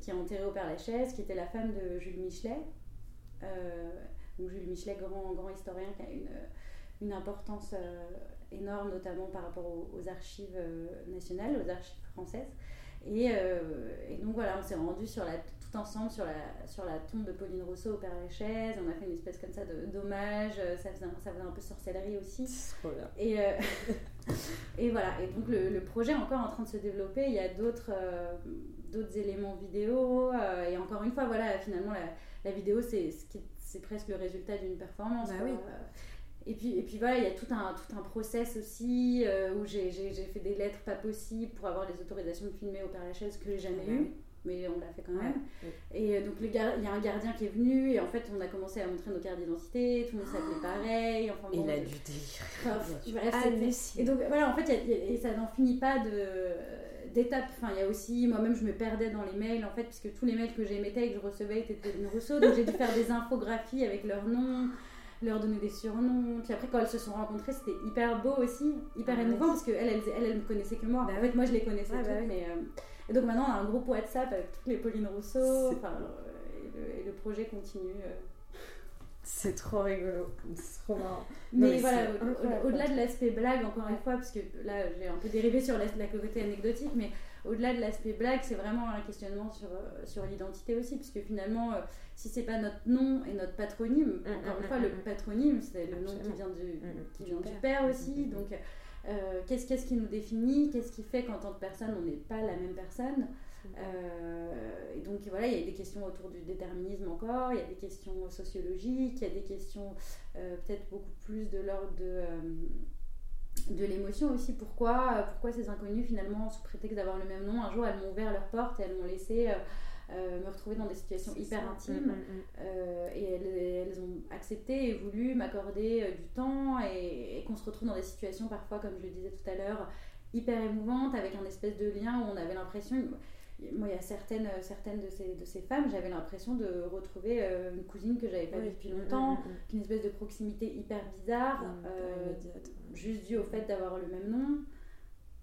qui est enterrée au Père-Lachaise, qui était la femme de Jules Michelet. Euh, donc Jules Michelet, grand, grand historien qui a une, une importance euh, énorme, notamment par rapport aux, archives euh, nationales, aux archives françaises. Et, euh, et donc voilà, on s'est rendu sur la, tout ensemble sur la, sur la tombe de Pauline Rousseau au Père Lachaise. On a fait une espèce comme ça d'hommage. euh, Ça faisait, un- ça faisait un peu sorcellerie aussi. Trop bien. Et, euh, et voilà, et donc le, le projet est encore en train de se développer. Il y a d'autres euh, d'autres éléments vidéo. euh, et encore une fois, voilà, finalement, la, la vidéo, c'est presque le résultat d'une performance. Bah oui. Et puis, et puis voilà, il y a tout un, tout un process aussi où j'ai fait des lettres pas possibles pour avoir les autorisations de filmer au Père Lachaise que j'ai jamais Ah bah eu. oui. Mais on l'a fait quand même. Et euh, donc il y a un gardien qui est venu et en fait on a commencé à montrer nos cartes d'identité, tout le monde s'appelait pareil. Enfin, bon, Il a dû délirer. enfin, bref, Ah, et donc voilà, en fait, il y a- il y a- et ça n'en finit pas d'étapes. Enfin, il y a aussi, moi-même, je me perdais dans les mails, en fait, puisque tous les mails que j'émettais et que je recevais étaient de Rousseau. Donc j'ai dû faire des infographies avec leurs noms, leur donner des surnoms. Puis après, quand elles se sont rencontrées, c'était hyper beau aussi, hyper Ah, émouvant, oui. parce qu'elles, elles, elles, elles me connaissaient que moi. Bah en fait, moi, je les connaissais bah oui. mais... euh, Et donc maintenant, on a un groupe WhatsApp avec toutes les Pauline Rousseau. Enfin, euh, et, le, et le projet continue. euh. C'est trop rigolo. C'est trop marrant. Mais, voilà, au-delà de l'aspect blague, encore une fois, parce que là j'ai un peu dérivé sur la, la côté anecdotique, mais au-delà de l'aspect blague, c'est vraiment un questionnement sur, euh, sur l'identité aussi, puisque finalement, euh, si c'est pas notre nom et notre patronyme, Mm, encore mm, une fois, mm, le patronyme, c'est le nom qui vient du, qui vient du père. aussi, donc euh, qu'est-ce, qu'est-ce qui nous définit, qu'est-ce qui fait qu'en tant que personne, on n'est pas la même personne euh, et donc voilà, il y a des questions autour du déterminisme encore, il y a des questions sociologiques, il y a des questions euh, peut-être beaucoup plus de l'ordre de, euh, de l'émotion aussi. Pourquoi, pourquoi ces inconnus finalement, sous prétexte d'avoir le même nom, un jour elles m'ont ouvert leur porte et elles m'ont laissé me retrouver dans des situations hyper intimes. et elles, ont accepté et voulu m'accorder du temps et, qu'on se retrouve dans des situations parfois, comme je le disais tout à l'heure, hyper émouvantes, avec un espèce de lien où on avait l'impression moi, il y a certaines, euh, certaines de, ces, de ces femmes, j'avais l'impression de retrouver euh, une cousine que j'avais pas vue depuis longtemps, mm, une espèce de proximité hyper bizarre, euh, juste due au fait d'avoir le même nom.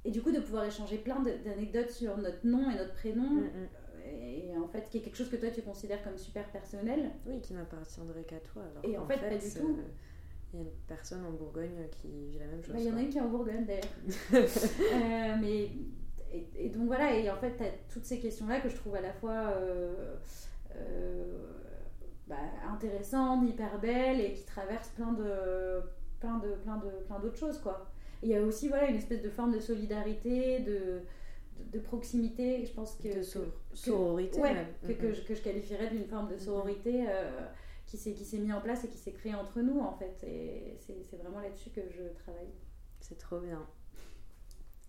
Et du coup, de pouvoir échanger plein d'anecdotes sur notre nom et notre prénom. Et, en fait, qui est quelque chose que toi tu considères comme super personnel. Oui, qui n'appartiendrait qu'à toi. Alors et en fait, pas du tout. Il y a une personne en Bourgogne qui vit la même chose. Bah, il y en a une qui est en Bourgogne d'ailleurs. mais et, donc voilà, et en fait, tu as toutes ces questions-là que je trouve à la fois euh, euh, bah, intéressantes, hyper belles et qui traversent plein de plein de plein de plein d'autres choses quoi. il y a aussi voilà une espèce de forme de solidarité, de de, proximité, je pense que de sororité ouais, que, que, je, que, je, qualifierais d'une forme de sororité euh, qui s'est mis en place et qui s'est créée entre nous en fait. Et c'est vraiment là-dessus que je travaille. C'est trop bien.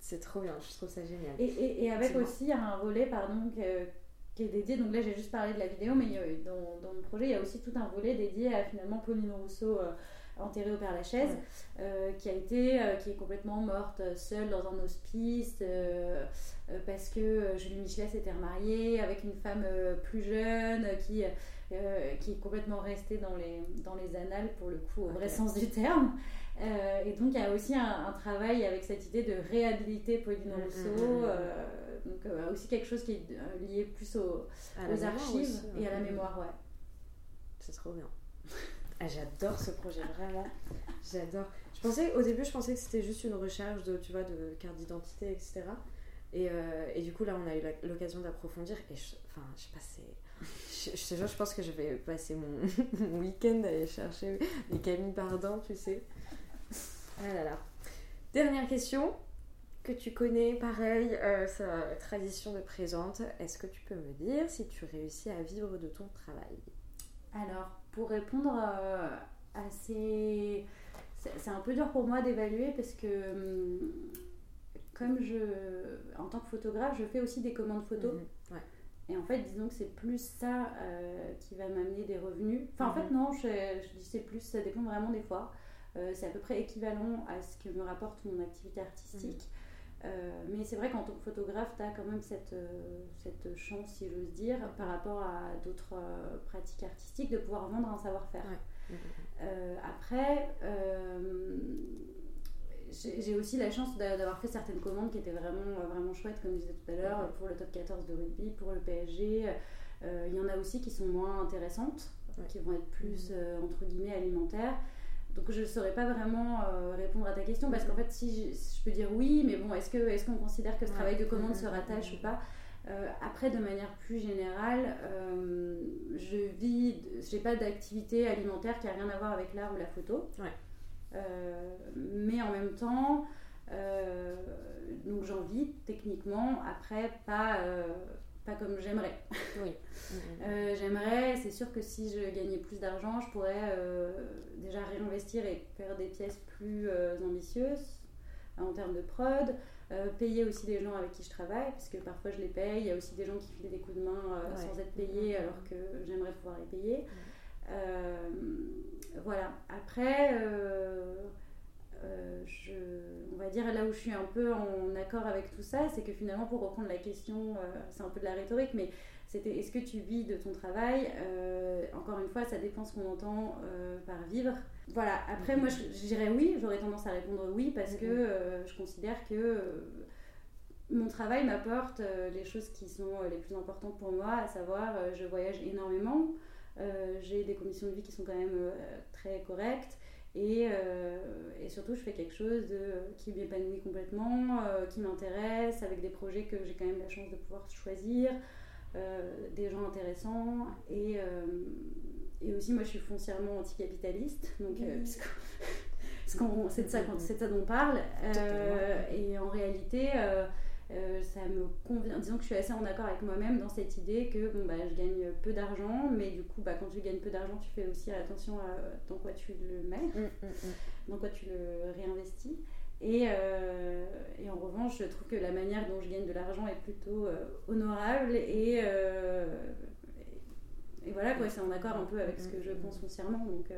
C'est trop bien, je trouve ça génial. Et, et, avec aussi un volet pardon, qui est dédié, donc là j'ai juste parlé de la vidéo, mais dans, dans, mon projet il y a aussi tout un volet dédié à finalement Pauline Rousseau. Euh, enterrée au Père Lachaise, euh, qui a été, euh, qui est complètement morte seule dans un hospice parce que Julie Michelet s'était remariée avec une femme plus jeune qui, qui est complètement restée dans les, dans les annales pour le coup au vrai sens du terme. Euh, et donc il y a aussi un, travail avec cette idée de réhabiliter Pauline mm, Rousseau, mm, mm, euh, donc euh, aussi quelque chose qui est lié plus aux, archives et à la mémoire, ouais. C'est trop bien. Ah, j'adore ce projet, vraiment. J'adore. Je pensais, au début, je pensais que c'était juste une recherche de, tu vois, de carte d'identité, etc. Et, et, du coup, là, on a eu l'occasion d'approfondir. Et je, enfin, je sais pas, c'est. Je, je pense que je vais passer mon, week-end à aller chercher les Camille Pardin, tu sais. Ah là là. Dernière question que tu connais, pareil, euh, sa tradition de présente. Est-ce que tu peux me dire si tu réussis à vivre de ton travail? Alors, pour répondre euh, à ces... C'est un peu dur pour moi d'évaluer parce que hum, comme je, en tant que photographe, je fais aussi des commandes photos. Mhm, Et en fait, disons que c'est plus ça euh, qui va m'amener des revenus. Enfin, en fait, mhm. non, je, je dis c'est plus, ça dépend vraiment des fois. Euh, c'est à peu près équivalent à ce que me rapporte mon activité artistique. Euh, mais c'est vrai qu'en tant que photographe, tu as quand même cette, euh, cette chance, si j'ose dire, par rapport à d'autres pratiques artistiques, de pouvoir vendre un savoir-faire. Après, j'ai aussi la chance d'avoir fait certaines commandes qui étaient vraiment, vraiment chouettes, comme je disais tout à l'heure, pour le top 14 de rugby, pour le PSG. Il y en a aussi qui sont moins intéressantes, qui vont être plus, mhm. entre guillemets, alimentaires. Donc je ne saurais pas vraiment euh, répondre à ta question parce qu'en fait, si je, peux dire oui, mais bon, est-ce qu'on est qu'on considère que ce travail de commande se rattache ou pas? Euh, Après, de manière plus générale, euh, je vis, j'ai pas d'activité alimentaire qui a rien à voir avec l'art ou la photo. mais en même temps, donc j'en vis techniquement. Après, pas pas comme j'aimerais. Oui. Euh, j'aimerais, c'est sûr que si je gagnais plus d'argent, je pourrais euh, déjà réinvestir et faire des pièces plus euh, ambitieuses en termes de prod, payer aussi les gens avec qui je travaille, parce que parfois je les paye, il y a aussi des gens qui filent des coups de main sans être payés alors que j'aimerais pouvoir les payer. voilà. Après, euh, je, on va dire là où je suis un peu en accord avec tout ça, c'est que finalement, pour reprendre la question, euh, c'est un peu de la rhétorique, mais c'était est-ce que tu vis de ton travail euh, Encore une fois, ça dépend ce qu'on entend par vivre. Voilà, après, moi, je, dirais oui, j'aurais tendance à répondre oui, parce que je considère que mon travail m'apporte les choses qui sont les plus importantes pour moi, à savoir, je voyage énormément, j'ai des conditions de vie qui sont quand même très correctes. Euh, et, surtout, je fais quelque chose de, qui m'épanouit complètement, euh, qui m'intéresse, avec des projets que j'ai quand même la chance de pouvoir choisir, euh, des gens intéressants. Et, et, aussi, moi, je suis foncièrement anticapitaliste. Donc, c'est de, ça, de ça dont on parle. et en réalité, euh, ça me convient. Disons que je suis assez en accord avec moi-même dans cette idée que bon, bah, je gagne peu d'argent, mais du coup, bah, quand tu gagnes peu d'argent, tu fais aussi attention à dans quoi tu le mets, mm, mm, mm. dans quoi tu le réinvestis. Et, euh, et, en revanche, je trouve que la manière dont je gagne de l'argent est plutôt honorable et, et, voilà, quoi, c'est en accord un peu avec ce que je pense foncièrement. Donc,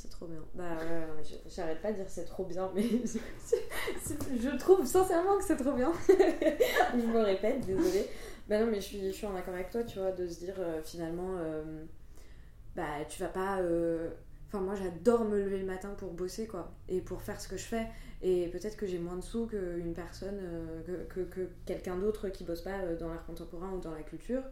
c'est trop bien. Bah ouais, j'arrête pas de dire c'est trop bien, mais je trouve sincèrement que c'est trop bien. je me répète, désolée. Bah non, mais je suis, je suis en accord avec toi, tu vois, de se dire euh, finalement, euh, bah tu vas pas. Euh, enfin, moi j'adore me lever le matin pour bosser, quoi, et pour faire ce que je fais. Et peut-être que j'ai moins de sous qu'une personne, que, que, quelqu'un d'autre qui bosse pas dans l'art contemporain ou dans la culture.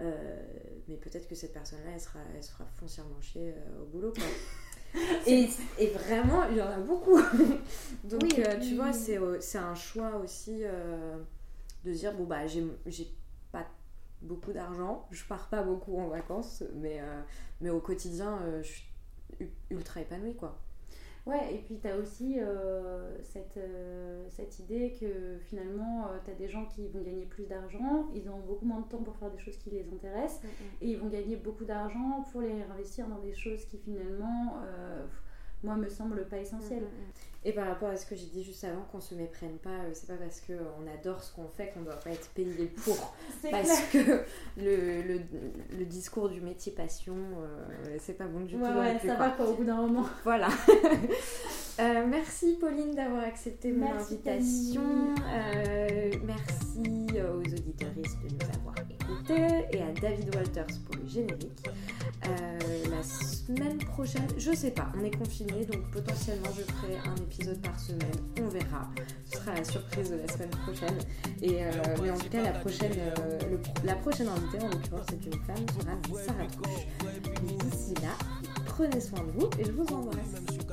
mais peut-être que cette personne-là, elle, sera, elle se fera foncièrement chier au boulot, quoi. et, et, vraiment, il y en a beaucoup. Donc, tu vois, c'est un choix aussi de dire bon, bah, j'ai pas beaucoup d'argent, je pars pas beaucoup en vacances, mais, euh, mais au quotidien, euh, je suis ultra épanouie, quoi. Ouais, et puis tu as aussi euh, cette, cette idée que finalement, tu as des gens qui vont gagner plus d'argent, ils ont beaucoup moins de temps pour faire des choses qui les intéressent, mm, mm. et ils vont gagner beaucoup d'argent pour les réinvestir dans des choses qui finalement moi, me semble pas essentiel. Mm, mm. Et par rapport à ce que j'ai dit juste avant, qu'on se méprenne pas, euh, c'est pas parce qu'on adore ce qu'on fait qu'on doit pas être payé pour. parce que le, le, le, discours du métier passion, euh, c'est pas bon du tout. Ouais, ça va pas au bout d'un moment. Voilà. Euh, merci Pauline d'avoir accepté mon invitation. merci aux auditoristes de nous avoir et à David Walters pour le générique. la semaine prochaine, je sais pas, on est confiné donc potentiellement je ferai un épisode par semaine. On verra. Ce sera la surprise de la semaine prochaine. Et, euh, mais en tout cas, la prochaine, euh, la prochaine invitée, en l'occurrence, c'est une femme, sera Sarah. D'ici là, prenez soin de vous et je vous embrasse.